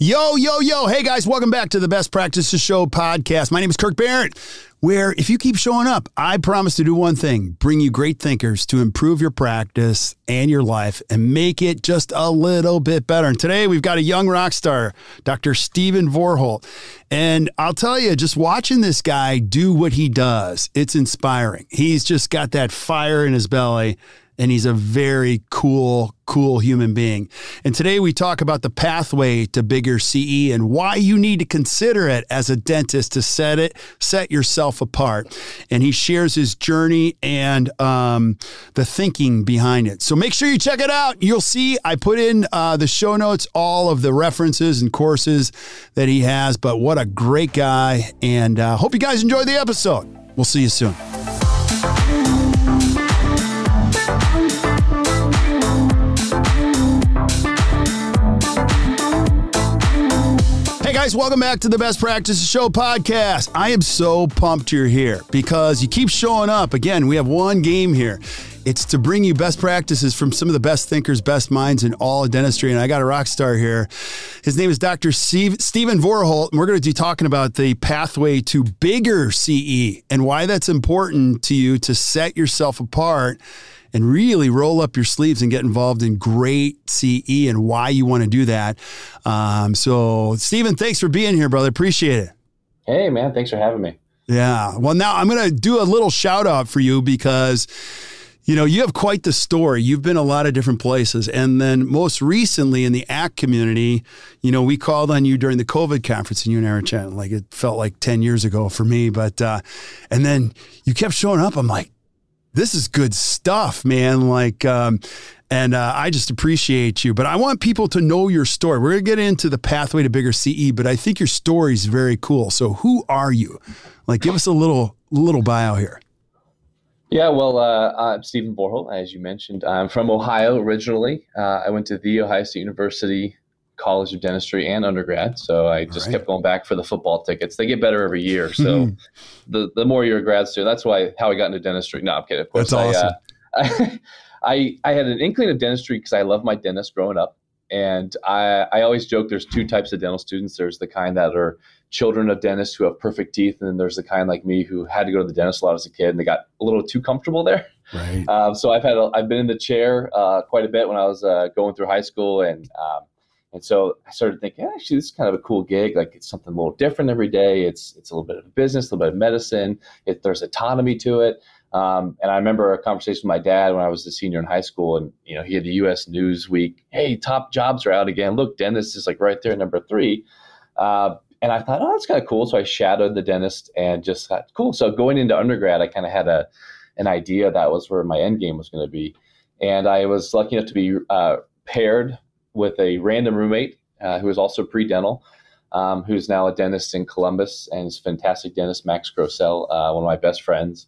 Yo, yo, yo. Hey guys, welcome back to the Best Practices Show podcast. My name is Kirk Behrendt, where if you keep showing up, I promise to do one thing bring you great thinkers to improve your practice and your life and make it just a little bit better. And today we've got a young rock star, Dr. Steven Vorholt. And I'll tell you, just watching this guy do what he does, it's inspiring. He's just got that fire in his belly and he's a very cool, cool human being. And today we talk about the pathway to bigger CE and why you need to consider it as a dentist to set it, set yourself apart. And he shares his journey and um, the thinking behind it. So make sure you check it out. You'll see I put in uh, the show notes all of the references and courses that he has. But what a great guy! And uh, hope you guys enjoy the episode. We'll see you soon. Guys, welcome back to the Best Practices Show podcast. I am so pumped you're here because you keep showing up. Again, we have one game here. It's to bring you best practices from some of the best thinkers, best minds in all of dentistry. And I got a rock star here. His name is Dr. Steve, Steven Vorholt. And we're going to be talking about the pathway to bigger CE and why that's important to you to set yourself apart and really roll up your sleeves and get involved in great CE and why you want to do that. Um, so, Steven, thanks for being here, brother. Appreciate it. Hey, man. Thanks for having me. Yeah. Well, now I'm going to do a little shout out for you because. You know, you have quite the story. You've been a lot of different places. And then most recently in the ACT community, you know, we called on you during the COVID conference and you and I were chatting. Like it felt like 10 years ago for me. But, uh, and then you kept showing up. I'm like, this is good stuff, man. Like, um, and uh, I just appreciate you. But I want people to know your story. We're going to get into the pathway to bigger CE, but I think your story is very cool. So, who are you? Like, give us a little little bio here. Yeah, well, uh, I'm Steven Vorholt, as you mentioned. I'm from Ohio originally. Uh, I went to the Ohio State University College of Dentistry and undergrad. So I just right. kept going back for the football tickets. They get better every year. So mm-hmm. the the more you're a grad student, that's why how I got into dentistry. No, I'm kidding. Of course, that's awesome. I, uh, I, I had an inkling of dentistry because I love my dentist growing up. And I, I always joke there's two types of dental students. There's the kind that are children of dentists who have perfect teeth, and then there's the kind like me who had to go to the dentist a lot as a kid, and they got a little too comfortable there. Right. Um, so I've had a, I've been in the chair uh, quite a bit when I was uh, going through high school, and um, and so I started thinking, actually, this is kind of a cool gig. Like it's something a little different every day. It's it's a little bit of business, a little bit of medicine. It, there's autonomy to it. Um, and I remember a conversation with my dad when I was a senior in high school, and you know he had the U.S. Newsweek, hey, top jobs are out again. Look, dentist is like right there, number three. Uh, and I thought, oh, that's kind of cool. So I shadowed the dentist and just thought, cool. So going into undergrad, I kind of had a an idea that was where my end game was going to be, and I was lucky enough to be uh, paired with a random roommate uh, who was also pre-dental, um, who's now a dentist in Columbus and is fantastic dentist, Max Grossell, uh, one of my best friends.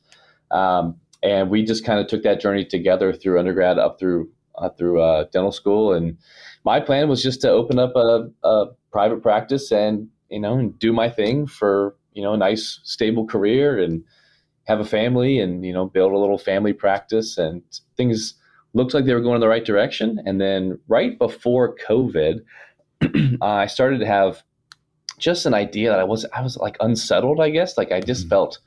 Um, and we just kind of took that journey together through undergrad up through uh, through uh, dental school. And my plan was just to open up a, a private practice and you know and do my thing for you know a nice stable career and have a family and you know build a little family practice and things looked like they were going in the right direction. And then right before COVID, I started to have just an idea that I was I was like unsettled, I guess. Like I just mm-hmm. felt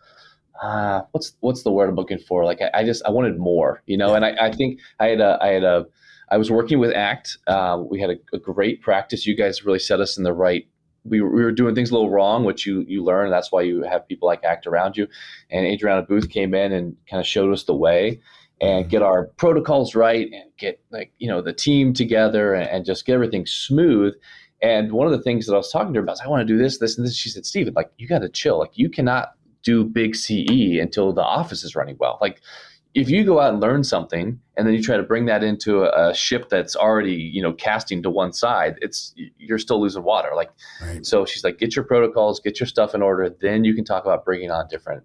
uh, what's what's the word I'm looking for? Like I, I just I wanted more, you know. Yeah. And I, I think I had a I had a I was working with ACT. Uh, we had a, a, great practice. You guys really set us in the right. We we were doing things a little wrong, which you you learn. That's why you have people like ACT around you. And Adriana Booth came in and kind of showed us the way and mm-hmm. get our protocols right and get like you know the team together and, and just get everything smooth and one of the things that I was talking to her about is I want to do this, this, and this. She said, Steven, like you got to chill. Like you cannot do big CE until the office is running well. Like if you go out and learn something and then you try to bring that into a, a ship that's already you know casting to one side, it's you're still losing water. Like right. so, she's like, get your protocols, get your stuff in order. Then you can talk about bringing on different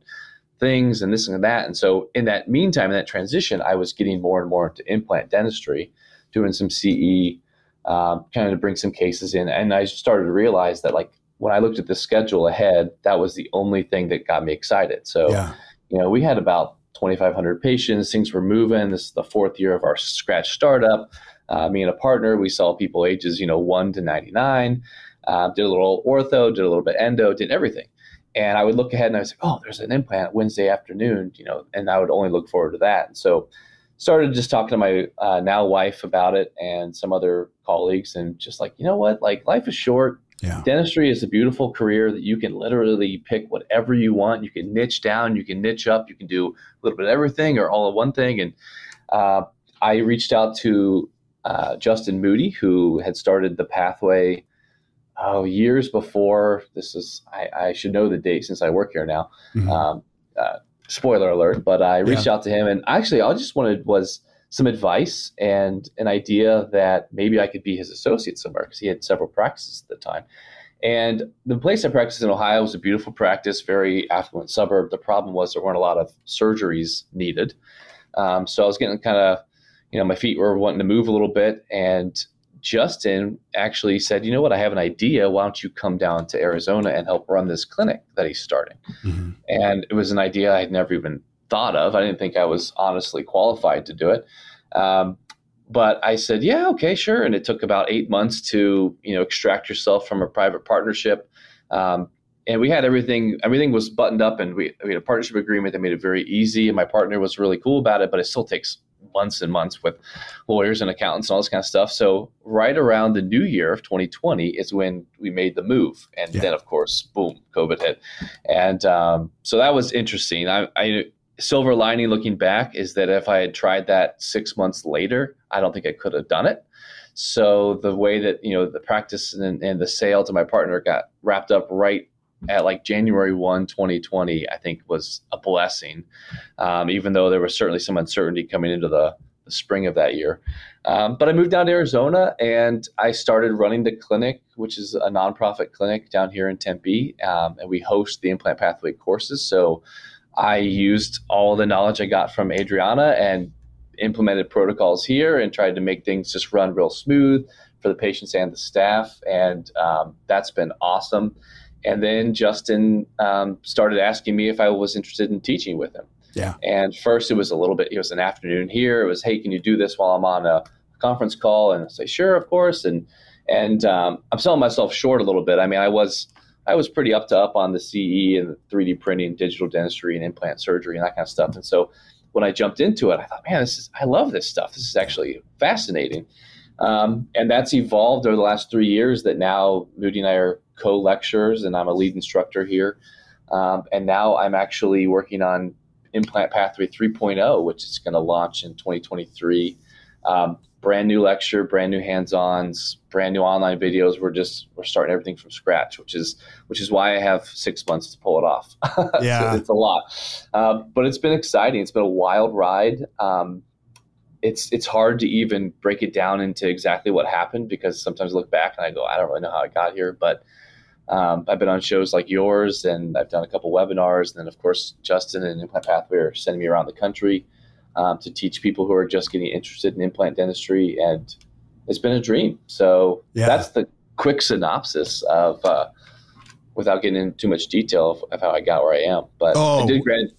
things and this and that. And so in that meantime, in that transition, I was getting more and more into implant dentistry, doing some CE um, kind of to bring some cases in. And I started to realize that like when I looked at the schedule ahead, that was the only thing that got me excited. So, yeah. you know, we had about 2,500 patients. Things were moving. This is the fourth year of our scratch startup. Uh, me and a partner, we saw people ages, you know, one to 99. Uh, did a little ortho, did a little bit endo, did everything. And I would look ahead and I was like, oh, there's an implant Wednesday afternoon, you know, and I would only look forward to that. And so started just talking to my uh, now wife about it and some other colleagues and just like you know what like life is short yeah. dentistry is a beautiful career that you can literally pick whatever you want you can niche down you can niche up you can do a little bit of everything or all of one thing and uh, i reached out to uh, justin moody who had started the pathway oh years before this is I, I, should know the date since i work here now mm-hmm. um, uh, spoiler alert, but I reached yeah. out to him and actually all I just wanted was some advice and an idea that maybe I could be his associate somewhere because he had several practices at the time. And the place I practiced in Ohio was a beautiful practice, very affluent suburb. The problem was there weren't a lot of surgeries needed. Um, so I was getting kind of, you know, my feet were wanting to move a little bit. And Justin actually said, you know what, I have an idea. Why don't you come down to Arizona and help run this clinic that he's starting? Mm-hmm. And it was an idea I had never even thought of. I didn't think I was honestly qualified to do it. Um, but I said, yeah, okay, sure. And it took about eight months to, you know, extract yourself from a private partnership. Um, and we had everything, everything was buttoned up and we, we had a partnership agreement that made it very easy. And my partner was really cool about it, but it still takes months and months with lawyers and accountants and all this kind of stuff. So right around the new year of 2020 is when we made the move, and yeah. then of course, boom, COVID hit, and um, so that was interesting. I, I silver lining looking back is that if I had tried that six months later, I don't think I could have done it. So the way that you know the practice and, and the sale to my partner got wrapped up right at like January 1, 2020, I think was a blessing, um, even though there was certainly some uncertainty coming into the, the spring of that year. Um, but I moved down to Arizona and I started running the clinic, which is a nonprofit clinic down here in Tempe. Um, and we host the implant pathway courses. So I used all the knowledge I got from Adriana and implemented protocols here and tried to make things just run real smooth for the patients and the staff. And um, that's been awesome. And then Justin um, started asking me if I was interested in teaching with him. Yeah. And first it was a little bit, it was an afternoon here. It was, hey, can you do this while I'm on a conference call? And I say, sure, of course. And and um, I'm selling myself short a little bit. I mean, I was I was pretty up to up on the CE and the 3D printing, digital dentistry, and implant surgery and that kind of stuff. And so when I jumped into it, I thought, man, this is I love this stuff. This is actually fascinating. Um, and that's evolved over the last three years. That now Moody and I are co-lecturers, and I'm a lead instructor here. Um, and now I'm actually working on Implant Pathway 3.0, which is going to launch in 2023. Um, brand new lecture, brand new hands-ons, brand new online videos. We're just we're starting everything from scratch, which is which is why I have six months to pull it off. Yeah, so it's a lot, uh, but it's been exciting. It's been a wild ride. Um, it's it's hard to even break it down into exactly what happened because sometimes I look back and I go, I don't really know how I got here, but um, I've been on shows like yours, and I've done a couple webinars. And then, of course, Justin and Implant Pathway are sending me around the country um, to teach people who are just getting interested in implant dentistry, and it's been a dream. So yeah. that's the quick synopsis of, uh, without getting into too much detail of, of, how I got where I am. But oh. I did grant.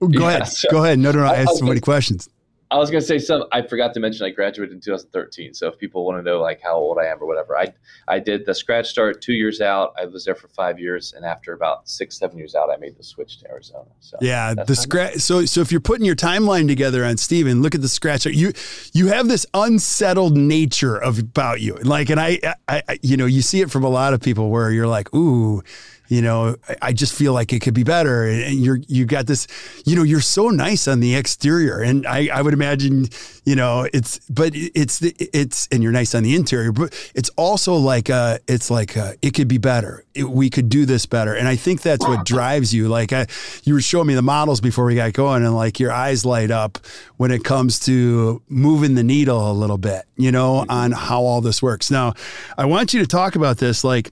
Go yeah, ahead. So Go ahead. No, no, no. I, I have so many questions. I was gonna say some. I forgot to mention I graduated in 2013. So if people want to know like how old I am or whatever, I I did the scratch start two years out. I was there for five years, and after about six seven years out, I made the switch to Arizona. So yeah, the scratch. So so if you're putting your timeline together on Steven, look at the scratch. You you have this unsettled nature of about you, like, and I, I, I you know you see it from a lot of people where you're like, ooh you know, I just feel like it could be better. And you're, you got this, you know, you're so nice on the exterior. And I, I would imagine, you know, it's, but it's, the, it's, and you're nice on the interior, but it's also like, uh, it's like, uh, it could be better. It, we could do this better. And I think that's what drives you. Like, I, you were showing me the models before we got going and like your eyes light up when it comes to moving the needle a little bit, you know, on how all this works. Now, I want you to talk about this. Like,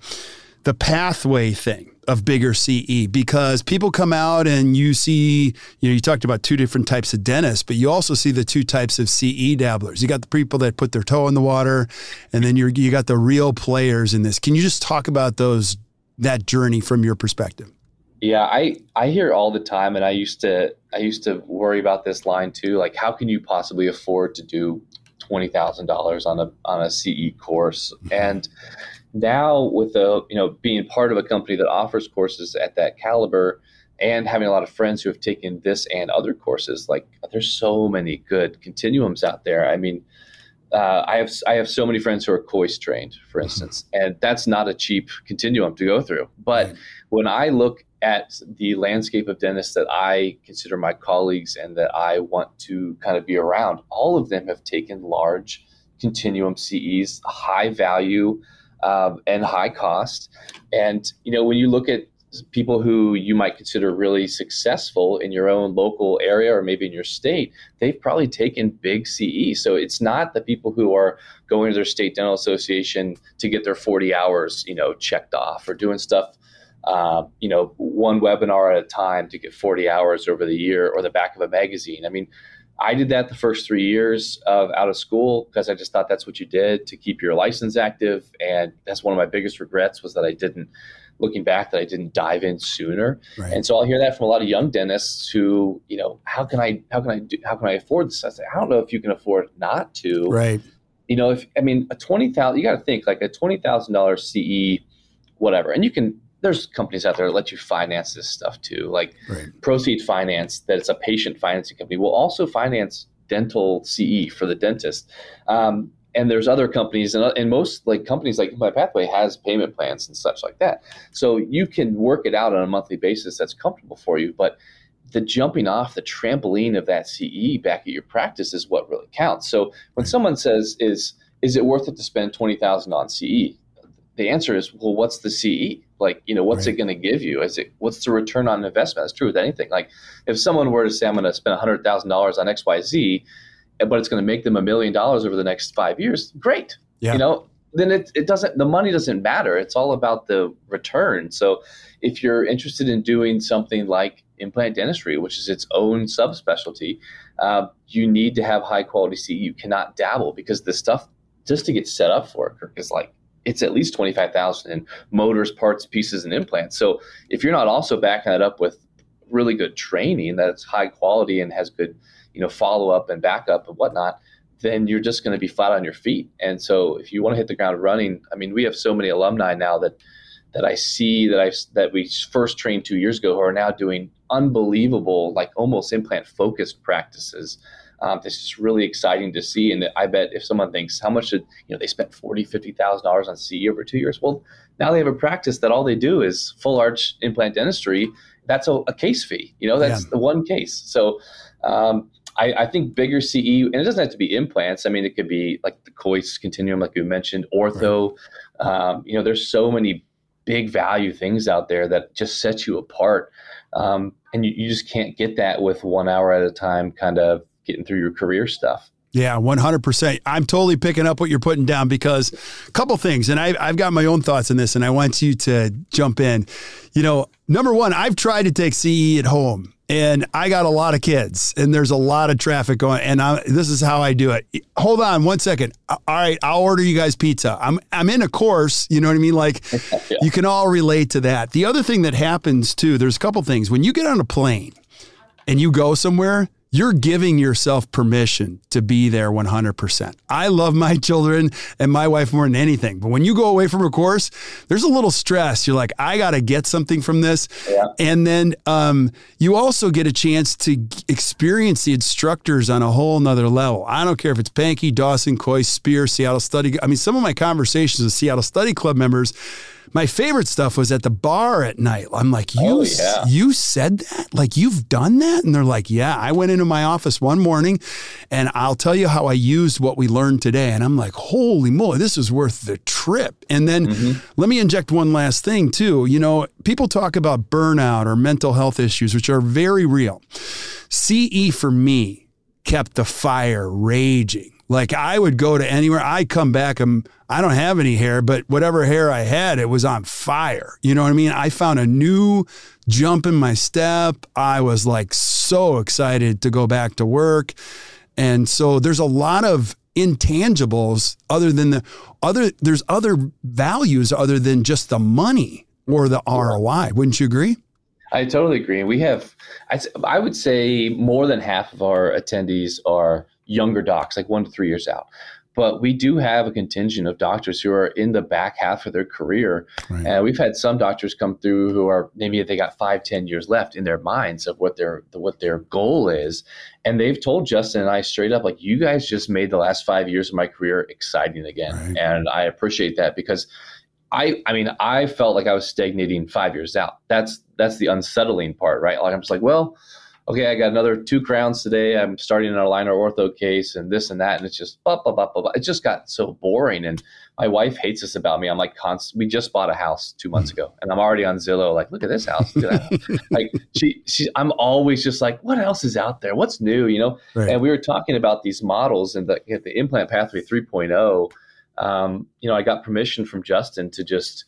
the pathway thing of bigger CE because people come out and you see, you know, you talked about two different types of dentists, but you also see the two types of CE dabblers. You got the people that put their toe in the water, and then you're you got the real players in this. Can you just talk about those that journey from your perspective? Yeah, I I hear all the time, and I used to I used to worry about this line too. Like, how can you possibly afford to do twenty thousand dollars on a on a CE course? Mm-hmm. And now with the you know being part of a company that offers courses at that caliber and having a lot of friends who have taken this and other courses like there's so many good continuums out there i mean uh, I have I have so many friends who are Kois trained, for mm-hmm. instance, and that's not a cheap continuum to go through. But right. when I look at the landscape of dentists that I consider my colleagues and that I want to kind of be around, all of them have taken large continuum CEs, high value, um, and high cost. And you know, when you look at people who you might consider really successful in your own local area or maybe in your state, they've probably taken big CE. So it's not the people who are going to their state dental association to get their 40 hours, you know, checked off or doing stuff. Uh, you know, one webinar at a time to get 40 hours over the year or the back of a magazine. I mean, I did that the first three years of out of school because I just thought that's what you did to keep your license active. And that's one of my biggest regrets was that I didn't, looking back, that I didn't dive in sooner. Right. And so I'll hear that from a lot of young dentists who, you know, how can I, how can I do, how can I afford this? I say, I don't know if you can afford not to. Right. You know, if I mean a twenty thousand, you got to think like a twenty thousand dollars CE, whatever, and you can there's companies out there that let you finance this stuff too, like right. Proceed Finance, that it's a patient financing company, will also finance dental CE for the dentist. Um, and there's other companies, and, and most like companies like My Pathway has payment plans and such like that. So you can work it out on a monthly basis that's comfortable for you. But the jumping off, the trampoline of that CE back at your practice is what really counts. So when someone says, "Is is it worth it to spend twenty thousand on CE?" The answer is, "Well, what's the CE?" Like you know what's right. it going to give you? Is it what's the return on investment? That's true with anything. Like if someone were to say i'm going to spend $100000 on xyz but it's going to make them a million dollars over the next five years great. Yeah. you know then it, it doesn't the money doesn't matter. It's all about the return. So if you're interested in doing something like implant dentistry which is its own subspecialty uh, you need to have high quality ce you cannot dabble because the stuff just to get set up for it is like it's at least 25,000 in motors, parts, pieces, and implants. So if you're not also backing that up with really good training that's high quality and has good, you know, follow up and backup and whatnot, then you're just going to be flat on your feet. And so if you want to hit the ground running, I mean, we have so many alumni now that that I see that I that we first trained two years ago who are now doing unbelievable, like almost implant focused practices um, this is really exciting to see. And I bet if someone thinks how much did you know they spent forty, fifty thousand dollars on CE over two years, well, now they have a practice that all they do is full arch implant dentistry. That's a, a case fee. You know, that's yeah. the one case. So. Um, I, I, think bigger CE, and it doesn't have to be implants. I mean, it could be like the Kois continuum, like you mentioned, ortho. Right. Um, you know, there's so many big value things out there that just set you apart. Um, and you, you, just can't get that with one hour at a time kind of getting through your career stuff. Yeah, 100%. I'm totally picking up what you're putting down because a couple things, and I've, I've got my own thoughts on this, and I want you to jump in. You know, number one, I've tried to take CE at home, and I got a lot of kids, and there's a lot of traffic going, and I, this is how I do it. Hold on one second. All right, I'll order you guys pizza. I'm, I'm in a course, you know what I mean? Like, yeah. you can all relate to that. The other thing that happens too, there's a couple things. When you get on a plane and you go somewhere, you're giving yourself permission to be there 100%. I love my children and my wife more than anything. But when you go away from a course, there's a little stress. You're like, I got to get something from this. Yeah. And then um, you also get a chance to experience the instructors on a whole nother level. I don't care if it's Pankey, Dawson, Kois, Spear, Seattle Study. I mean, some of my conversations with Seattle Study Club members, my favorite stuff was at the bar at night. I'm like, you, oh, yeah. you said that? Like, you've done that? And they're like, yeah. I went into my office one morning and I'll tell you how I used what we learned today. And I'm like, holy moly, this is worth the trip. And then mm-hmm. let me inject one last thing, too. You know, people talk about burnout or mental health issues, which are very real. CE for me kept the fire raging like I would go to anywhere. I come back and I don't have any hair, but whatever hair I had, it was on fire. You know what I mean? I found a new jump in my step. I was like so excited to go back to work. And so there's a lot of intangibles other than the other there's other values other than just the money or the ROI. Wouldn't you agree? I totally agree. We have, I would say, more than half of our attendees are younger docs, like one to three years out. But we do have a contingent of doctors who are in the back half of their career. Right. And we've had some doctors come through who are maybe they got five, ten years left in their minds of what their what their goal is. And they've told Justin and I straight up, like, you guys just made the last five years of my career exciting again. Right. And I appreciate that because I I mean, I felt like I was stagnating five years out. That's that's the unsettling part, right? Like I'm just like, well, okay, I got another two crowns today. I'm starting an aligner ortho case and this and that. And it's just blah, blah, blah, blah, blah. It just got so boring. And my wife hates this about me. I'm like, const- we just bought a house two months ago and I'm already on Zillow. Like, look at this house. Look at that. like she, she, I'm always just like, what else is out there? What's new? You know? Right. And we were talking about these models and the, the implant pathway 3.0. Um, you know, I got permission from Justin to just,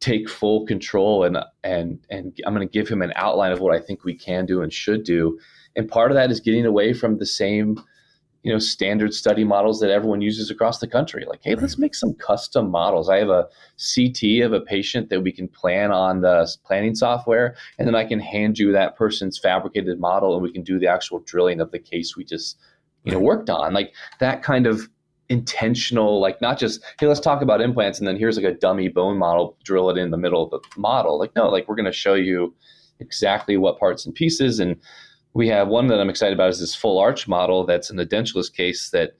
take full control and and and I'm going to give him an outline of what I think we can do and should do. And part of that is getting away from the same you know standard study models that everyone uses across the country like hey right. let's make some custom models i have a ct of a patient that we can plan on the planning software and then i can hand you that person's fabricated model and we can do the actual drilling of the case we just you know worked on like that kind of intentional, like not just, hey, let's talk about implants and then here's like a dummy bone model, drill it in the middle of the model. Like, no, like we're going to show you exactly what parts and pieces. And we have one that I'm excited about is this full arch model that's in the dentulous case that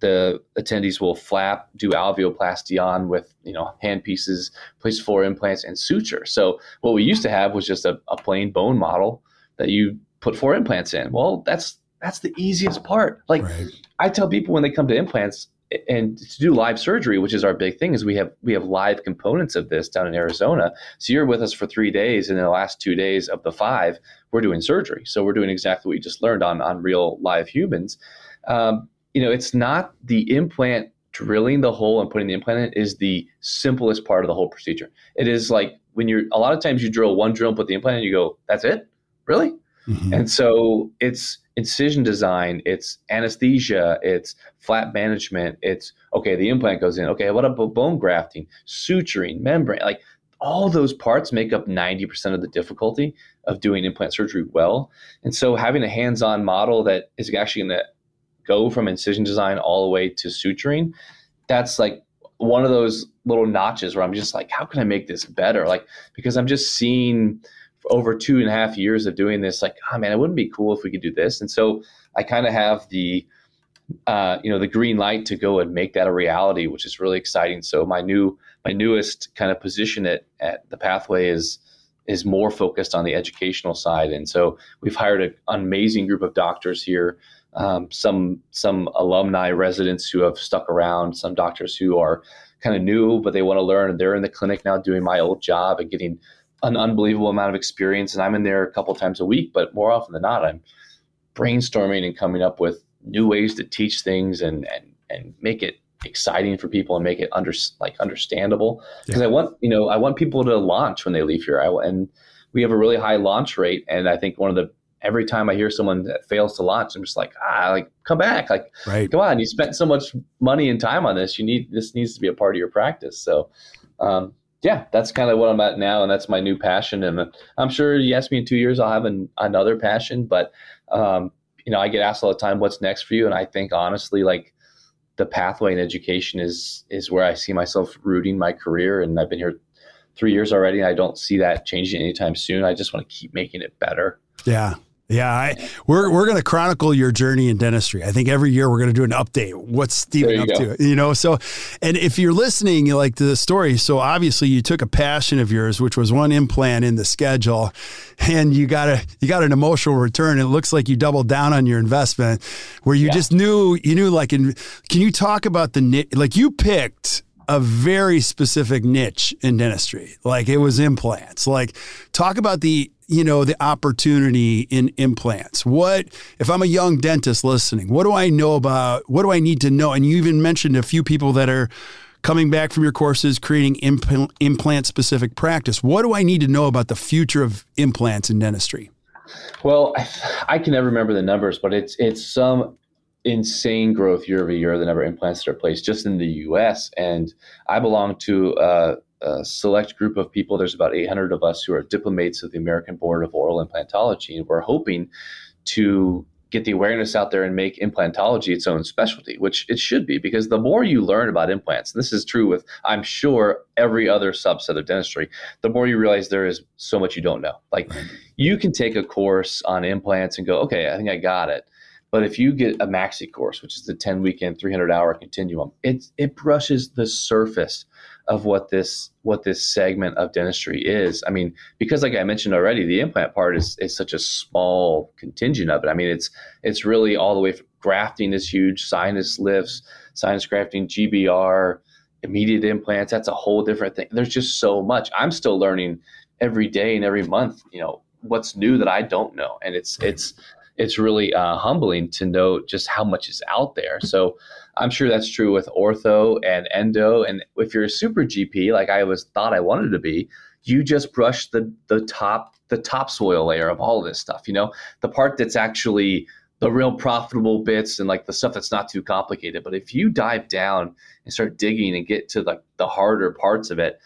the attendees will flap, do alveoplasty on with, you know, hand pieces, place four implants and suture. So what we used to have was just a, a plain bone model that you put four implants in. Well, that's that's the easiest part. Like right. I tell people when they come to implants and to do live surgery, which is our big thing, is we have we have live components of this down in Arizona. So you're with us for three days, and in the last two days of the five, we're doing surgery. So we're doing exactly what you just learned on on real live humans. Um, you know, it's not the implant drilling the hole and putting the implant in is the simplest part of the whole procedure. It is like when you're a lot of times you drill one drill and put the implant in, you go, that's it, really. Mm-hmm. And so it's incision design, it's anesthesia, it's flap management, it's okay, the implant goes in. Okay, what about bone grafting, suturing, membrane? Like all those parts make up 90% of the difficulty of doing implant surgery well. And so having a hands on model that is actually going to go from incision design all the way to suturing, that's like one of those little notches where I'm just like, how can I make this better? Like, because I'm just seeing over two and a half years of doing this, like, oh man, it wouldn't be cool if we could do this. And so I kind of have the, uh, you know, the green light to go and make that a reality, which is really exciting. So my new, my newest kind of position at, at the pathway is, is more focused on the educational side. And so we've hired an amazing group of doctors here. Um, some some alumni residents who have stuck around, some doctors who are kind of new, but they want to learn. They're in the clinic now doing my old job and getting an unbelievable amount of experience, and I'm in there a couple times a week. But more often than not, I'm brainstorming and coming up with new ways to teach things and and and make it exciting for people and make it under like understandable. Because yeah. I want you know I want people to launch when they leave here. I, and we have a really high launch rate, and I think one of the every time I hear someone that fails to launch, I'm just like, ah, like come back, like right. come on, you spent so much money and time on this. You need this needs to be a part of your practice. So, um, yeah, that's kind of what I'm at now, and that's my new passion. And I'm sure you ask me in two years, I'll have an, another passion. But um, you know, I get asked all the time, "What's next for you?" And I think honestly, like the pathway in education is is where I see myself rooting my career, and I've been here three years already. And I don't see that changing anytime soon. I just want to keep making it better. Yeah. Yeah, I, we're we're going to chronicle your journey in dentistry. I think every year we're going to do an update. What's Steven up go. to? You know, so and if you're listening, you like the story. So obviously, you took a passion of yours, which was one implant in the schedule, and you got a you got an emotional return. It looks like you doubled down on your investment, where you yeah. just knew you knew like. In, can you talk about the like you picked a very specific niche in dentistry. Like it was implants. Like talk about the you know the opportunity in implants. What if I'm a young dentist listening? What do I know about? What do I need to know? And you even mentioned a few people that are coming back from your courses creating impl- implant specific practice. What do I need to know about the future of implants in dentistry? Well, I, I can never remember the numbers, but it's it's some insane growth year over year the number of implants that are placed just in the US. And I belong to a, a, select group of people. There's about 800 of us who are diplomates of the American Board of Oral Implantology. And we're hoping to get the awareness out there and make implantology its own specialty, which it should be, because the more you learn about implants, and this is true with, I'm sure, every other subset of dentistry, the more you realize there is so much you don't know. Like you can take a course on implants and go, okay, I think I got it. But if you get a MaxiCourse, which is the 10 weekend, 300 hour continuum, it, it brushes the surface of what this what this segment of dentistry is. I mean, because like I mentioned already, the implant part is, is such a small contingent of it. I mean, it's it's really all the way from grafting is huge, sinus lifts, sinus grafting, GBR, immediate implants. That's a whole different thing. There's just so much. I'm still learning every day and every month. You know, what's new that I don't know, and it's it's it's really uh, humbling to know just how much is out there. So I'm sure that's true with ortho and endo. And if you're a super GP, like I was thought I wanted to be, you just brush the the top the topsoil layer of all of this stuff. You know, the part that's actually the real profitable bits and like the stuff that's not too complicated. But if you dive down and start digging and get to like the harder parts of it,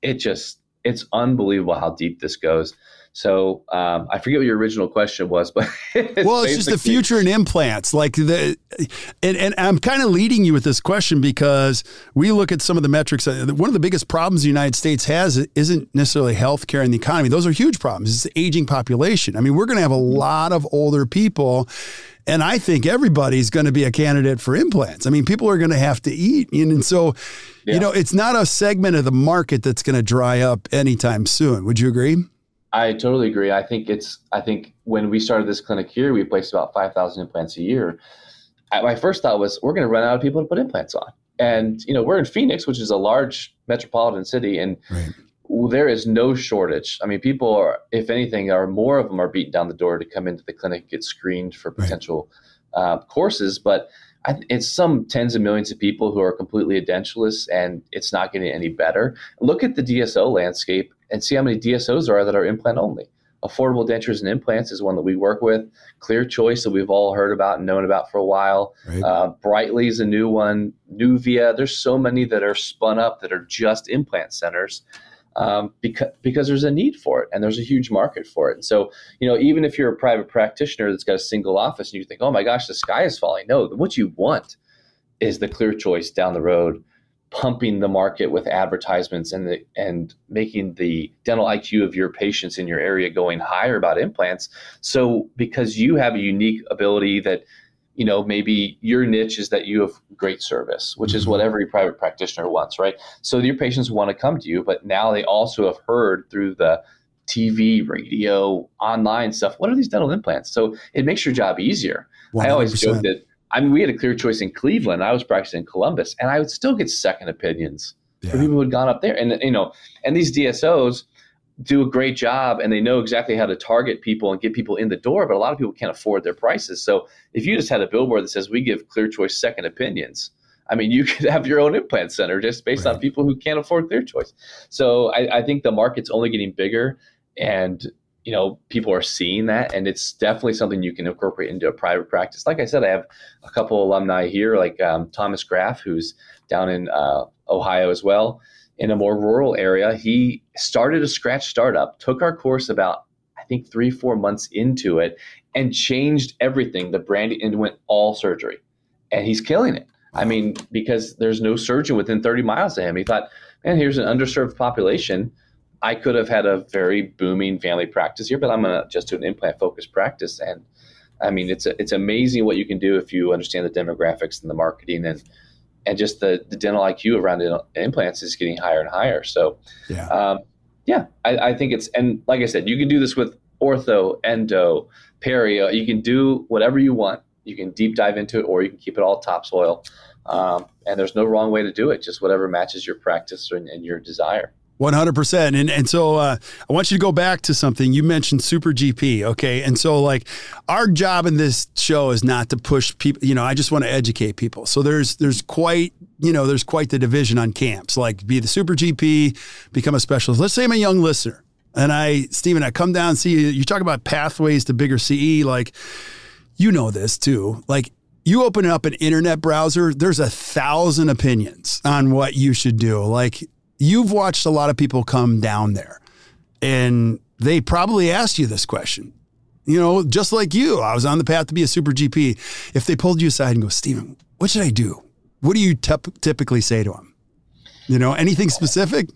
it just it's unbelievable how deep this goes. So um, I forget what your original question was, but it's well, it's just the future in implants. Like the, and, and I'm kind of leading you with this question because we look at some of the metrics. Uh, one of the biggest problems the United States has isn't necessarily healthcare and the economy; those are huge problems. It's the aging population. I mean, we're going to have a lot of older people. And I think everybody's going to be a candidate for implants. I mean, people are going to have to eat. And so, yeah. you know, it's not a segment of the market that's going to dry up anytime soon. Would you agree? I totally agree. I think it's. I think when we started this clinic here, we placed about five thousand implants a year. My first thought was we're going to run out of people to put implants on, and you know we're in Phoenix, which is a large metropolitan city, and right. there is no shortage. I mean, people are, if anything, are more of them are beating down the door to come into the clinic, get screened for potential right. uh, courses, but I, it's some tens of millions of people who are completely edentulous, and it's not getting any better. Look at the DSO landscape and see how many DSOs there are that are implant only. Affordable dentures and implants is one that we work with. Clear Choice that we've all heard about and known about for a while. Right. Uh, Brightly is a new one. Nuvia. There's so many that are spun up that are just implant centers um, because because there's a need for it and there's a huge market for it. And so you know even if you're a private practitioner that's got a single office and you think, oh my gosh, the sky is falling. No, what you want is the Clear Choice down the road pumping the market with advertisements and the, and making the dental IQ of your patients in your area going higher about implants. So because you have a unique ability that you know maybe your niche is that you have great service which is mm-hmm. what every private practitioner wants right so your patients want to come to you but now they also have heard through the tv radio online stuff what are these dental implants so it makes your job easier 100%. i always joke that I mean, we had a clear choice in Cleveland. I was practicing in Columbus, and I would still get second opinions yeah. for people who had gone up there. And you know, and these DSOs do a great job, and they know exactly how to target people and get people in the door. But a lot of people can't afford their prices. So if you just had a billboard that says we give Clear Choice second opinions, I mean, you could have your own implant center just based right. on people who can't afford Clear Choice. So I, I think the market's only getting bigger, and you know people are seeing that and it's definitely something you can incorporate into a private practice like i said i have a couple alumni here like um, thomas graff who's down in uh, ohio as well in a more rural area he started a scratch startup took our course about i think three four months into it and changed everything. The branding and went all surgery, and he's killing it. I mean, because there's no surgeon within 30 miles of him. He thought, man, here's an underserved population. I could have had a very booming family practice here, but I'm gonna just do an implant focused practice. And I mean, it's a, it's amazing what you can do if you understand the demographics and the marketing and and just the, the dental IQ around implants is getting higher and higher. So, yeah, um, yeah, I, I, think it's and like I said, you can do this with ortho, endo, perio. You can do whatever you want. You can deep dive into it, or you can keep it all topsoil. Um, and there's no wrong way to do it. Just whatever matches your practice and, and your desire. 100%. And and so uh, I want you to go back to something you mentioned super GP, okay? And so like our job in this show is not to push people, you know, I just want to educate people. So there's there's quite, you know, there's quite the division on camps. Like be the super GP, become a specialist. Let's say I'm a young listener and I Steven, I come down and see you you talk about pathways to bigger CE like you know this too. Like you open up an internet browser, there's a thousand opinions on what you should do. Like you've watched a lot of people come down there and they probably asked you this question. You know, just like you, I was on the path to be a super GP. If they pulled you aside and go, Steven, what should I do? What do you typically say to them? You know, anything specific?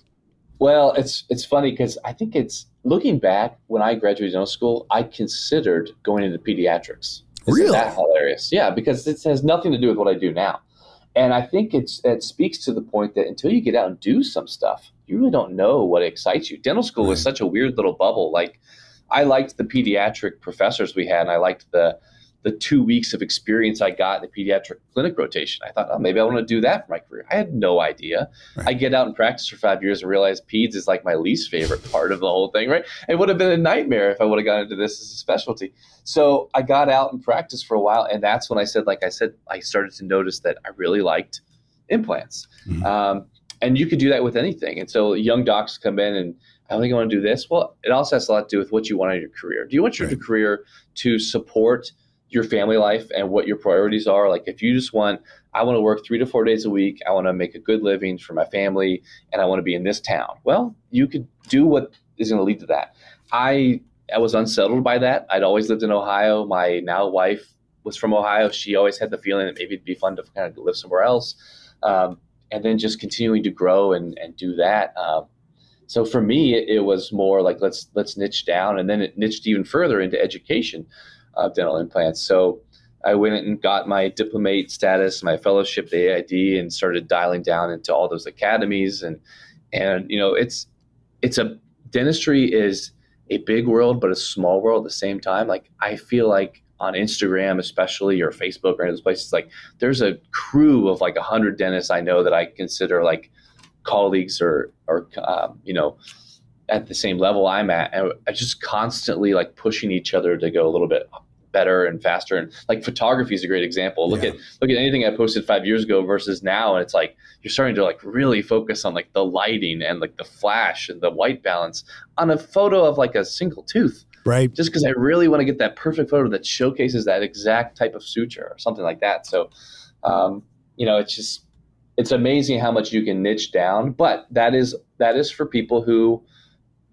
Well, it's it's funny because I think it's looking back when I graduated dental school, I considered going into pediatrics. Isn't really? that hilarious? Yeah, because it has nothing to do with what I do now. And I think it's it speaks to the point that until you get out and do some stuff, you really don't know what excites you. Dental school right. is such a weird little bubble. Like I liked the pediatric professors we had, and I liked the the two weeks of experience I got in the pediatric clinic rotation. I thought, oh, maybe I want to do that for my career. I had no idea. Right. I get out and practice for five years and realize peds is like my least favorite part of the whole thing, right? It would have been a nightmare if I would have gone into this as a specialty. So I got out and practiced for a while. And that's when I said, like I said, I started to notice that I really liked implants. Mm-hmm. Um, and you could do that with anything. And so young docs come in and I think I want to do this. Well, it also has a lot to do with what you want in your career. Do you want your right. career to support – your family life and what your priorities are. Like if you just want, I want to work three to four days a week, I want to make a good living for my family, and I want to be in this town. Well, you could do what is going to lead to that. I I was unsettled by that. I'd always lived in Ohio. My now wife was from Ohio. She always had the feeling that maybe it'd be fun to kind of live somewhere else. Um, and then just continuing to grow and, and do that. Um, so for me, it, it, was more like let's let's niche down, and then it niched even further into education dental implants. So I went and got my diplomate status, my fellowship, the AID, and started dialing down into all those academies. And and you know, it's it's a dentistry is a big world, but a small world at the same time. Like I feel like on Instagram, especially or Facebook or any of those places, like there's a crew of like a hundred dentists I know that I consider like colleagues or or um, you know at the same level I'm at, and I just constantly like pushing each other to go a little bit better and faster. And like photography is a great example. Look yeah. at look at anything I posted five years ago versus now, and it's like you're starting to like really focus on like the lighting and like the flash and the white balance on a photo of like a single tooth. Right. Just because I really want to get that perfect photo that showcases that exact type of suture or something like that. So, um, you know, it's just it's amazing how much you can niche down, but that is that is for people who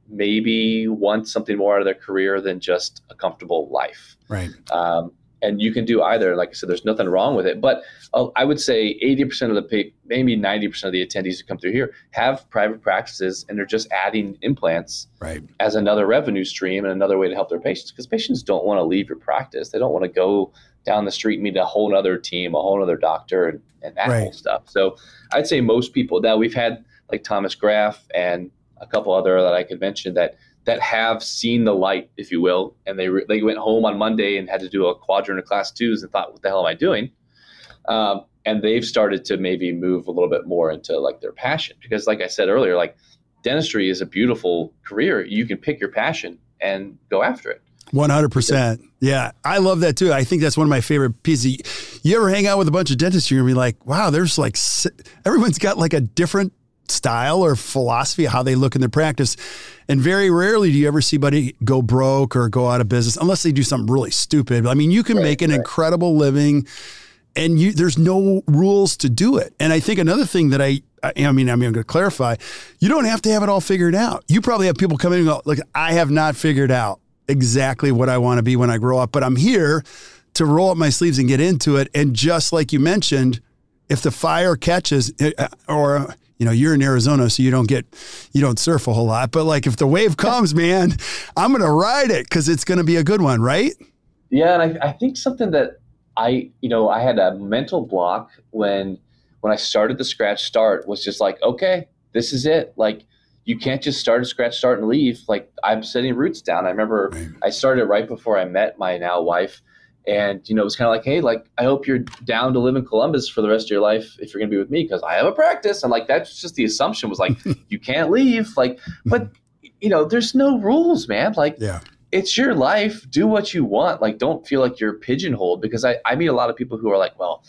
maybe want something more out of their career than just a comfortable life. Right. Um, and you can do either. Like I said, there's nothing wrong with it. But uh, I would say 80% of the pay, maybe 90% of the attendees who come through here have private practices, and they're just adding implants right. as another revenue stream and another way to help their patients. Because patients don't want to leave your practice. They don't want to go down the street and meet a whole other team, a whole other doctor, and, and that right. whole stuff. So I'd say most people now we've had like Thomas Graf and a couple other that I could mention that that have seen the light, if you will, and they re- they went home on Monday and had to do a quadrant of class twos and thought, "What the hell am I doing?" Um, and they've started to maybe move a little bit more into like their passion because, like I said earlier, like dentistry is a beautiful career. You can pick your passion and go after it. 100%. Yeah. I love that too. I think that's one of my favorite pieces. You ever hang out with a bunch of dentists, you're to be like, wow, there's like, everyone's got like a different style or philosophy, how they look in their practice. And very rarely do you ever see somebody go broke or go out of business unless they do something really stupid. I mean, you can right, make an right. incredible living and you, there's no rules to do it. And I think another thing that I, I mean, I mean, I'm going to clarify, you don't have to have it all figured out. You probably have people coming and go, look, I have not figured out exactly what I want to be when I grow up, but I'm here to roll up my sleeves and get into it. And just like you mentioned, if the fire catches, eh, uh, or you know, you're in Arizona, so you don't get, you don't surf a whole lot. But like, if the wave comes, man, I'm gonna ride it because it's gonna be a good one, right? Yeah, and I, I think something that I, you know, I had a mental block when when I started the scratch start was just like, okay, this is it. Like, you can't just start a scratch start and leave. Like, I'm setting roots down. I remember. I started right before I met my now wife and you know, it was kind of like, hey, like I hope you're down to live in Columbus for the rest of your life if you're going to be with me because I have a practice. And like that's just the assumption was like you can't leave. Like, but you know, there's no rules, man. Like, yeah. It's your life. Do what you want. Like, don't feel like you're pigeonholed. Because I, I meet a lot of people who are like, well,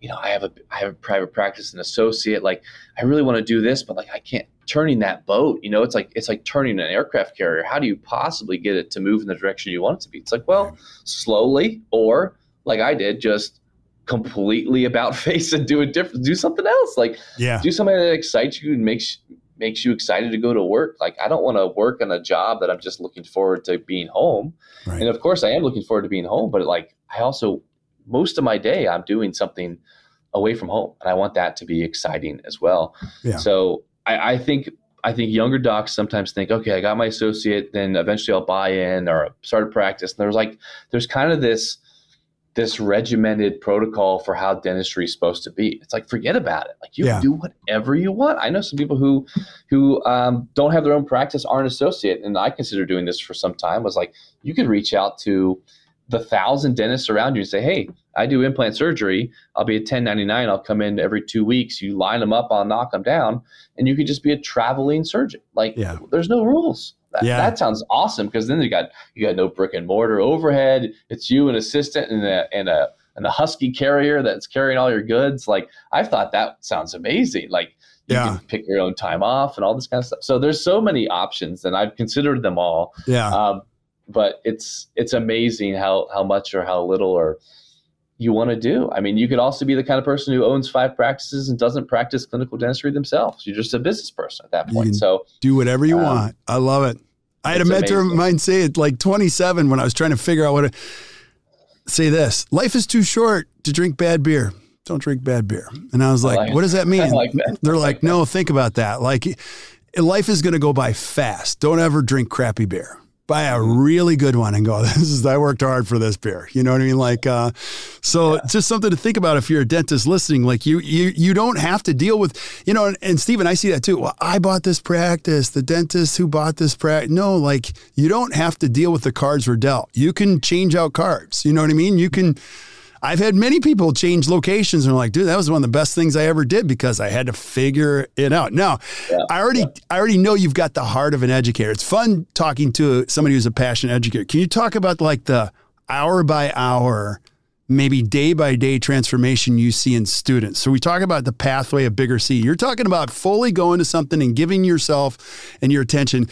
you know, I have a I have a private practice, an associate. Like, I really want to do this, but like, I can't turning that boat. You know, it's like it's like turning an aircraft carrier. How do you possibly get it to move in the direction you want it to be? It's like, well, slowly, or like I did, just completely about face and do a different, do something else. Like, yeah, do something that excites you and makes makes you excited to go to work. Like, I don't want to work on a job that I'm just looking forward to being home. Right. And of course, I am looking forward to being home, but like, I also most of my day I'm doing something away from home, and I want that to be exciting as well. Yeah. So I, I think I think younger docs sometimes think, okay, I got my associate, then eventually I'll buy in or start a practice. And there's like, there's kind of this, this regimented protocol for how dentistry is supposed to be. It's like, forget about it. Like you yeah. do whatever you want. I know some people who, who um, don't have their own practice, aren't associate. And I consider doing this for some time was like, you could reach out to the thousand dentists around you and say, hey, I do implant surgery. I'll be at 1099. I'll come in every two weeks. You line them up, I'll knock them down, and you could just be a traveling surgeon. Like, yeah. there's no rules. That, yeah. that sounds awesome because then you got you got no brick and mortar overhead. It's you, an assistant, and a and a and a husky carrier that's carrying all your goods. Like, I thought that sounds amazing. Like, you yeah. can pick your own time off and all this kind of stuff. So there's so many options, and I've considered them all. Yeah. Um, but it's it's amazing how how much or how little or you want to do. I mean, you could also be the kind of person who owns five practices and doesn't practice clinical dentistry themselves. You're just a business person at that point. So do whatever you um, want. I love it. I had a mentor amazing. of mine say it like 27 when I was trying to figure out what to say this. Life is too short to drink bad beer. Don't drink bad beer. And I was like, like what does that mean? Like that. They're like, no, think about that. Like life is going to go by fast. Don't ever drink crappy beer buy a really good one and go, this is, I worked hard for this beer. You know what I mean? Like, uh, so yeah. just something to think about if you're a dentist listening, like you, you, you don't have to deal with, you know, and, and Steven, I see that too. Well, I bought this practice, the dentist who bought this practice. No, like you don't have to deal with the cards were dealt. You can change out cards. You know what I mean? You can, I've had many people change locations and are like, dude, that was one of the best things I ever did because I had to figure it out. Now, yeah, I already yeah. I already know you've got the heart of an educator. It's fun talking to somebody who's a passionate educator. Can you talk about like the hour by hour, maybe day by day transformation you see in students? So we talk about the pathway of bigger C. You're talking about fully going to something and giving yourself and your attention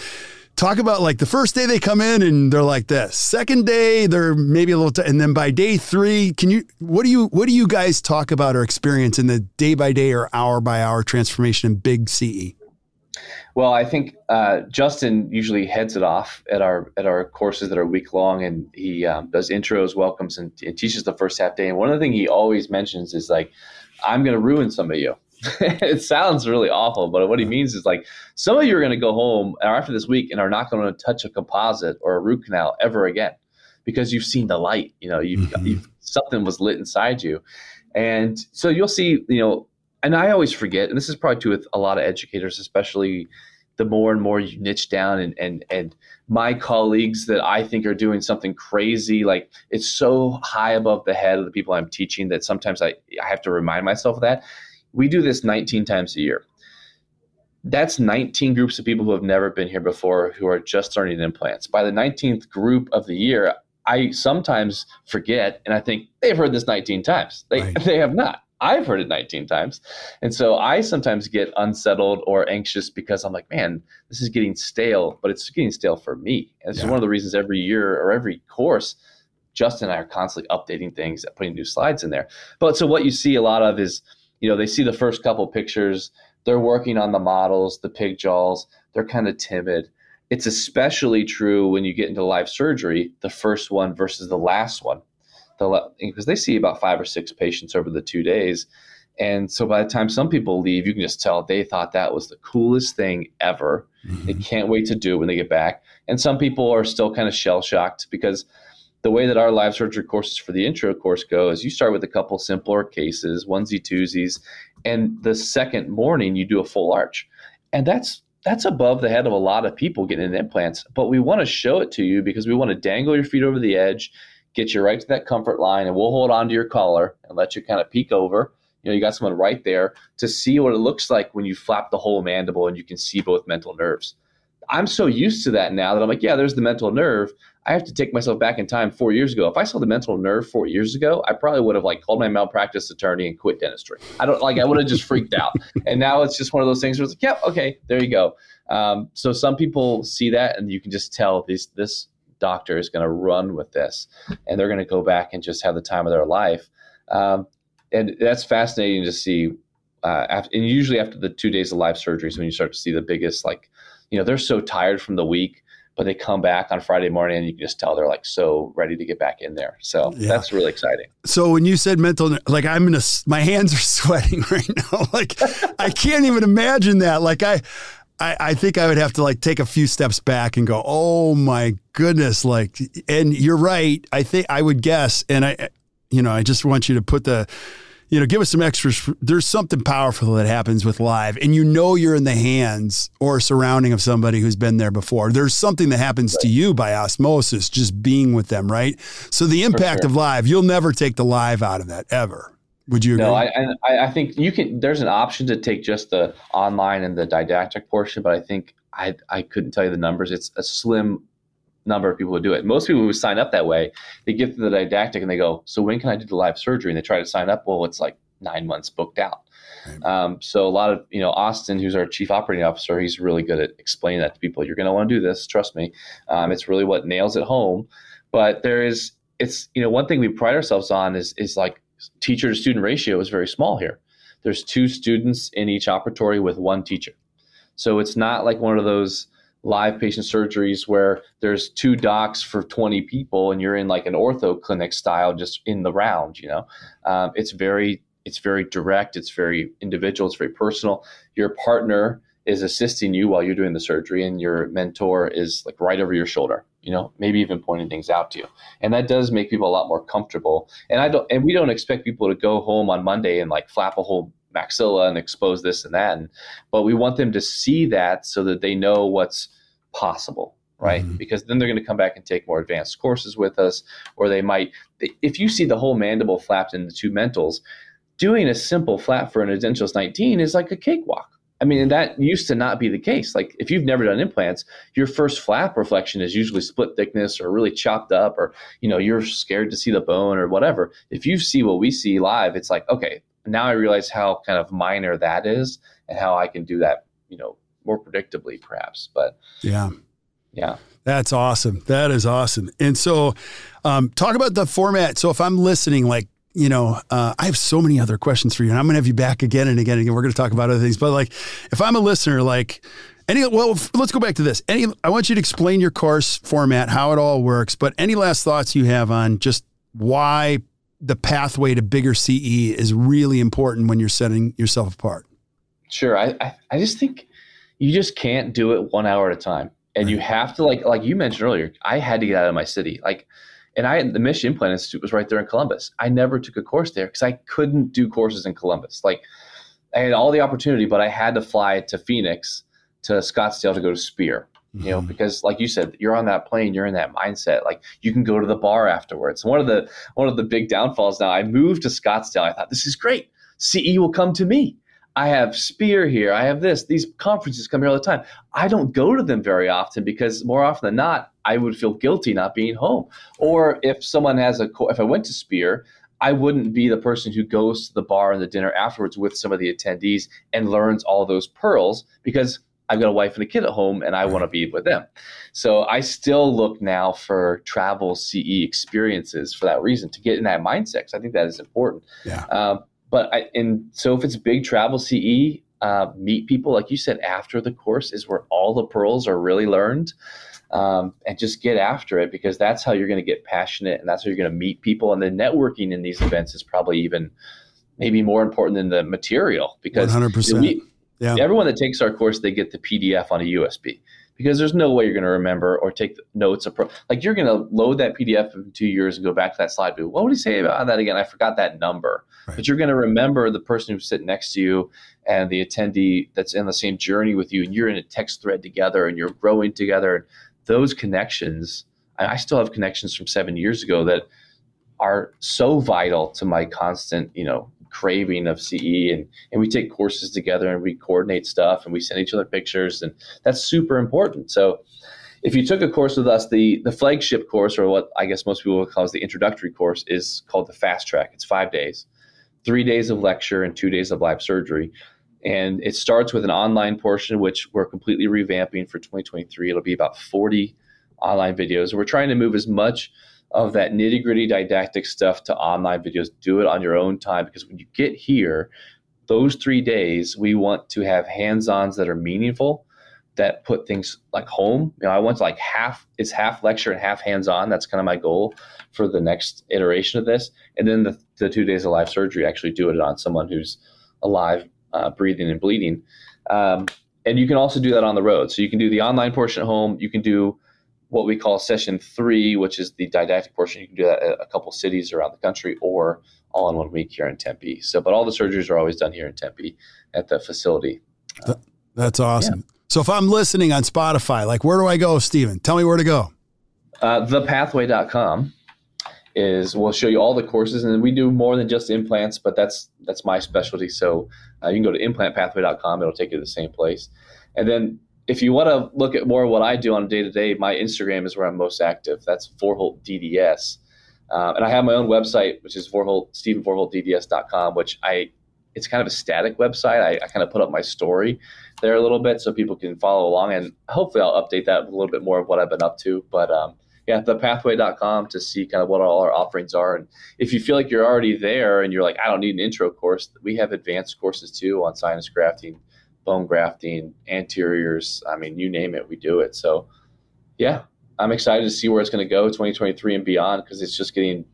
talk about like the first day they come in and they're like this. Second day they're maybe a little, t- and then by day three, can you what do you what do you guys talk about or experience in the day by day or hour by hour transformation in Big CE? Well, I think uh, Justin usually heads it off at our at our courses that are week long, and he um, does intros, welcomes, and, and teaches the first half day. And one of the things he always mentions is like, "I'm going to ruin some of you." it sounds really awful, but what he means is like some of you are going to go home after this week and are not going to touch a composite or a root canal ever again because you've seen the light. You know, you've, mm-hmm. you've something was lit inside you, and so you'll see. You know, and I always forget, and this is probably true with a lot of educators, especially the more and more you niche down and and and my colleagues that I think are doing something crazy, like it's so high above the head of the people I'm teaching that sometimes I, I have to remind myself of that we do this 19 times a year. That's 19 groups of people who have never been here before who are just starting implants. By the 19th group of the year, I sometimes forget and I think they've heard this 19 times. They, right. they have not. I've heard it 19 times. And so I sometimes get unsettled or anxious because I'm like, man, this is getting stale, but it's getting stale for me. And this yeah. is one of the reasons every year or every course, Justin and I are constantly updating things, putting new slides in there. But so what you see a lot of is you know, they see the first couple pictures, they're working on the models, the pig jaws, they're kind of timid. it's especially true when you get into live surgery, the first one versus the last one. The, because they see about five or six patients over the two days. And so by the time some people leave, you can just tell they thought that was the coolest thing ever. Mm-hmm. They can't wait to do it when they get back. And some people are still kind of shell shocked because the way that our live surgery courses for the intro course go is you start with a couple simpler cases, onesie twosies, and the second morning you do a full arch. And that's that's above the head of a lot of people getting implants. But we want to show it to you because we want to dangle your feet over the edge, get you right to that comfort line, and we'll hold on to your collar and let you kind of peek over you know, you got someone right there to see what it looks like when you flap the whole mandible and you can see both mental nerves. I'm so used to that now that I'm like, yeah, there's the mental nerve. I have to take myself back in time four years ago. If I saw the mental nerve four years ago, I probably would have like called my malpractice attorney and quit dentistry. I don't like I would have just freaked out. And now it's just one of those things where it's like, yep, yeah, okay, there you go. Um, so some people see that and you can just tell this this doctor is going to run with this and they're going to go back and just have the time of their life. Um, and that's fascinating to see. Uh, after, and usually after the two days of live surgeries, when you start to see the biggest, like, you know, they're so tired from the week, but they come back on Friday morning and you can just tell they're like so ready to get back in there. So yeah. that's really exciting. So when you said mental, like I'm in a, my hands are sweating right now. Like I can't even imagine that. Like I, I, I think I would have to like take a few steps back and go, oh my goodness. Like, and you're right. I think I would guess, and I, you know, I just want you to put the, you know, give us some extras. There's something powerful that happens with live, and you know you're in the hands or surrounding of somebody who's been there before. There's something that happens right. to you by osmosis, just being with them, right? So the impact sure. of live, you'll never take the live out of that ever. Would you agree? No, I, I think you can. There's an option to take just the online and the didactic portion, but I think I I couldn't tell you the numbers. It's a slim number of people who do it. Most people who sign up that way, they get to the didactic and they go, "So when can I do the live surgery?" And they try to sign up. Well, it's like nine months booked out. Right. Um, so a lot of you know Austin, who's our chief operating officer, he's really good at explaining that to people. You're going to want to do this. Trust me. Um, it's really what nails it home. But there is, it's you know, one thing we pride ourselves on is is like teacher to student ratio is very small here. There's two students in each operatory with one teacher. So it's not like one of those live patient surgeries where there's two docs for 20 people and you're in like an ortho clinic style just in the round you know? Um, it's very it's very direct it's very individual it's very personal. Your partner is assisting you while you're doing the surgery and your mentor is like right over your shoulder you know maybe even pointing things out to you. And that does make people a lot more comfortable. And i don't and we don't expect people to go home on monday and like flap a whole maxilla and expose this and that. And, but we want them to see that so that they know what's possible, right? Mm-hmm. Because then they're going to come back and take more advanced courses with us, or they might, if you see the whole mandible flapped in the two mentals, doing a simple flap for an edentulous 19 is like a cakewalk. I mean, that used to not be the case. Like if you've never done implants, your first flap reflection is usually split thickness or really chopped up, or you know you're scared to see the bone or whatever. If you see what we see live, it's like okay, now I realize how kind of minor that is and how I can do that, you know, more predictably perhaps. But yeah. Yeah. That's awesome. That is awesome. And so, um, talk about the format. So, if I'm listening, like, you know, uh, I have so many other questions for you, and I'm going to have you back again and again and again. We're going to talk about other things, but like, if I'm a listener, like, any well, let's go back to this. Any, I want you to explain your course format, how it all works. But any last thoughts you have on just why the pathway to bigger CE is really important when you're setting yourself apart? Sure. I, I, I just think you just can't do it one hour at a time. And right. you have to like like you mentioned earlier, I had to get out of my city. Like and I the Midwest Implant Institute was right there in Columbus. I never took a course there because I couldn't do courses in Columbus. Like I had all the opportunity, but I had to fly to Phoenix to Scottsdale to go to Spear you know mm-hmm. because like you said you're on that plane you're in that mindset like you can go to the bar afterwards. One of the one of the big downfalls now i moved to scottsdale i thought this is great. Ce will come to me. I have spear here i have this these conferences come here all the time. I don't go to them very often because more often than not i would feel guilty not being home. Or if someone has a if i went to spear I wouldn't be the person who goes to the bar and the dinner afterwards with some of the attendees and learns all those pearls because I've got a wife and a kid at home and I want to be with them. So I still look now for travel CE experiences for that reason to get in that mindset. I think that is important. Yeah. Um, but I, and so if it's big travel CE, uh, meet people, like you said, after the course is where all the pearls are really learned. Um, and just get after it because that's how you're going to get passionate and that's how you're going to meet people. And the networking in these events is probably even maybe more important than the material because 100%. We, yeah. everyone that takes our course, they get the PDF on a USB because there's no way you're going to remember or take notes. Of pro- like you're going to load that PDF in two years and go back to that slide. But what would he say about that again? I forgot that number. Right. But you're going to remember the person who's sitting next to you and the attendee that's in the same journey with you, and you're in a text thread together and you're growing together. And Those connections, I still have connections from seven years ago that are so vital to my constant, you know, craving of CE and, and we take courses together and we coordinate stuff and we send each other pictures and that's super important. So if you took a course with us, the the flagship course or what I guess most people would call as the introductory course is called the fast track. It's five days, three days of lecture and two days of live surgery. And it starts with an online portion, which we're completely revamping for 2023. It'll be about 40 online videos. We're trying to move as much of that nitty gritty didactic stuff to online videos. Do it on your own time because when you get here, those three days, we want to have hands ons that are meaningful that put things like home. You know, I want like half, it's half lecture and half hands on. That's kind of my goal for the next iteration of this. And then the, the two days of live surgery, actually do it on someone who's alive, uh, breathing, and bleeding. Um, and you can also do that on the road. So you can do the online portion at home. You can do what we call session three, which is the didactic portion. You can do that at a couple cities around the country or all in one week here in Tempe. So, but all the surgeries are always done here in Tempe at the facility. That's awesome. Yeah. So, if I'm listening on Spotify, like where do I go, Steven? Tell me where to go. Uh, thepathway.com is we'll show you all the courses and we do more than just implants but that's that's my specialty so uh, you can go to implantpathway.com it'll take you to the same place and then if you want to look at more of what I do on a day to day, my Instagram is where I'm most active. That's Vorholt DDS. Um, and I have my own website, which is Vorholt, StevenVorholtDDS.com, which I, it's kind of a static website. I, I, kind of put up my story there a little bit so people can follow along. And hopefully I'll update that with a little bit more of what I've been up to. But um, yeah, thepathway.com to see kind of what all our offerings are. And if you feel like you're already there and you're like, I don't need an intro course, we have advanced courses too on sinus grafting bone grafting, anteriors. I mean, you name it, we do it. So, yeah, I'm excited to see where it's going to go 2023 and beyond because it's just getting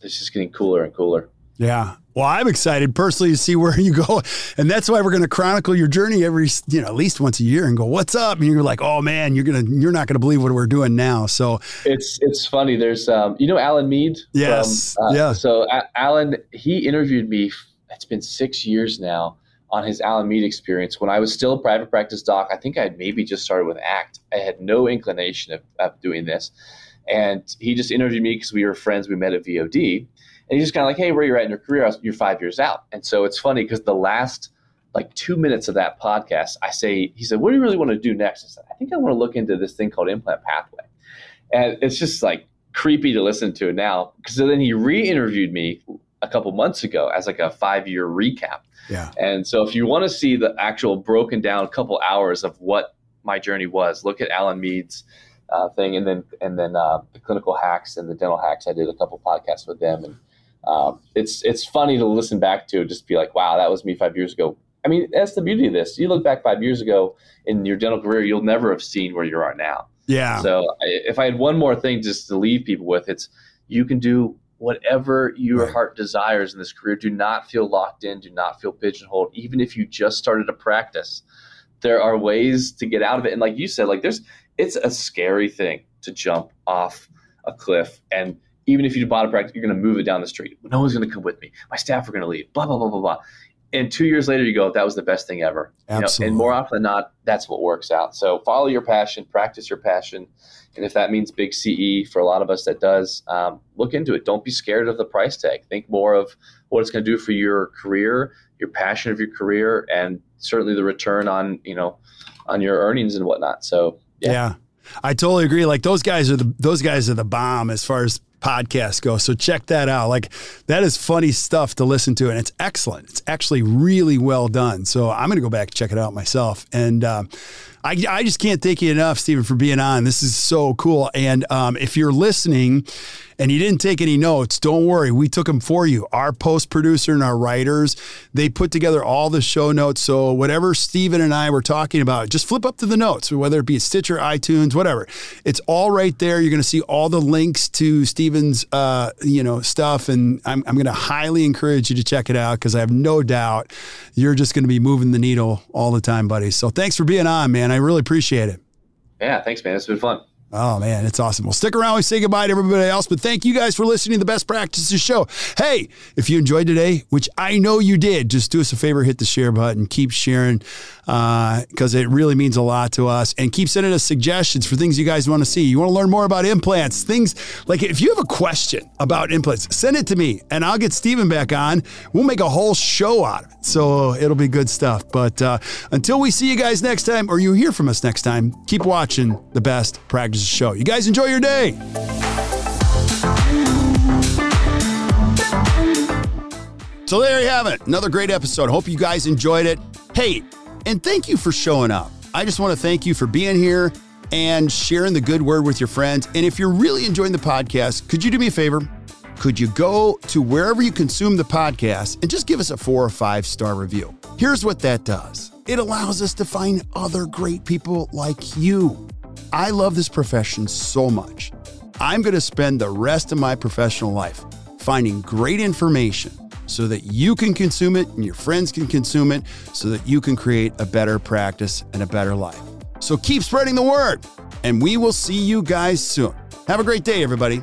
it's just getting cooler and cooler. Yeah. Well, I'm excited personally to see where you go. And that's why we're going to chronicle your journey every, you know, at least once a year and go, what's up? And you're like, oh man, you're going to, you're not going to believe what we're doing now. So it's, it's funny. There's, um, you know, Alan Mead. Yes. From, uh, yeah. So a- Alan, he interviewed me. It's been six years now on his Alan Mead experience. When I was still a private practice doc, I think I had maybe just started with ACT. I had no inclination of, of doing this. And he just interviewed me because we were friends. We met at VOD. And he's just kind of like, hey, where you're at in your career? You're five years out. And so it's funny because the last like two minutes of that podcast, I say, he said, what do you really want to do next? I said, I think I want to look into this thing called implant pathway. And it's just like creepy to listen to it now because then he re-interviewed me a couple months ago as like a five year recap. Yeah. And so if you want to see the actual broken down couple hours of what my journey was, look at Alan Mead's uh, thing, and then and then uh, the clinical hacks and the dental hacks. I did a couple podcasts with them, and um, it's it's funny to listen back to, just be like, wow, that was me five years ago. I mean, that's the beauty of this. You look back five years ago in your dental career, you'll never have seen where you are now. Yeah. So if I had one more thing just to leave people with, it's you can do whatever your right. heart desires in this career. Do not feel locked in. Do not feel pigeonholed. Even if you just started a practice, there are ways to get out of it. And like you said, like there's, it's a scary thing to jump off a cliff. And even if you bought a practice, you're going to move it down the street. No one's going to come with me. My staff are going to leave. Blah blah blah blah blah. And two years later, you go, that was the best thing ever. Absolutely. You know, and more often than not, that's what works out. So follow your passion, practice your passion, and if that means big CE for a lot of us, that does, um, look into it. Don't be scared of the price tag. Think more of what it's going to do for your career, your passion of your career, and certainly the return on you know on your earnings and whatnot. So yeah. yeah. I totally agree. Like those guys are the those guys are the bomb as far as podcasts go. So check that out. Like that is funny stuff to listen to, and it's excellent. It's actually really well done. So I'm going to go back and check it out myself. And uh, I, I just can't thank you enough, Steven, for being on. This is so cool. And um, if you're listening and you didn't take any notes, don't worry. We took them for you. Our post producer and our writers, they put together all the show notes. So whatever Steven and I were talking about, just flip up to the notes, whether it be Stitcher, iTunes, whatever. It's all right there. You're going to see all the links to Steven's, uh, you know, stuff. And I'm, I'm going to highly encourage you to check it out because I have no doubt you're just going to be moving the needle all the time, buddy. So thanks for being on, man. I really appreciate it. Yeah, thanks, man. It's been fun. Oh man, it's awesome. Well, stick around. We say goodbye to everybody else, but thank you guys for listening to the Best Practices Show. Hey, if you enjoyed today, which I know you did, just do us a favor, hit the share button, keep sharing because uh, it really means a lot to us, and keep sending us suggestions for things you guys want to see. You want to learn more about implants, things like if you have a question about implants, send it to me, and I'll get Steven back on. We'll make a whole show out of it, so it'll be good stuff. But uh, until we see you guys next time, or you hear from us next time, keep watching the Best Practices show. You guys enjoy your day. So there you have it. Another great episode. Hope you guys enjoyed it. Hey, and thank you for showing up. I just want to thank you for being here and sharing the good word with your friends. And if you're really enjoying the podcast, could you do me a favor? Could you go to wherever you consume the podcast and just give us a four or five star review? Here's what that does it allows us to find other great people like you. I love this profession so much. I'm going to spend the rest of my professional life finding great information so that you can consume it and your friends can consume it so that you can create a better practice and a better life. So keep spreading the word, and we will see you guys soon. Have a great day, everybody.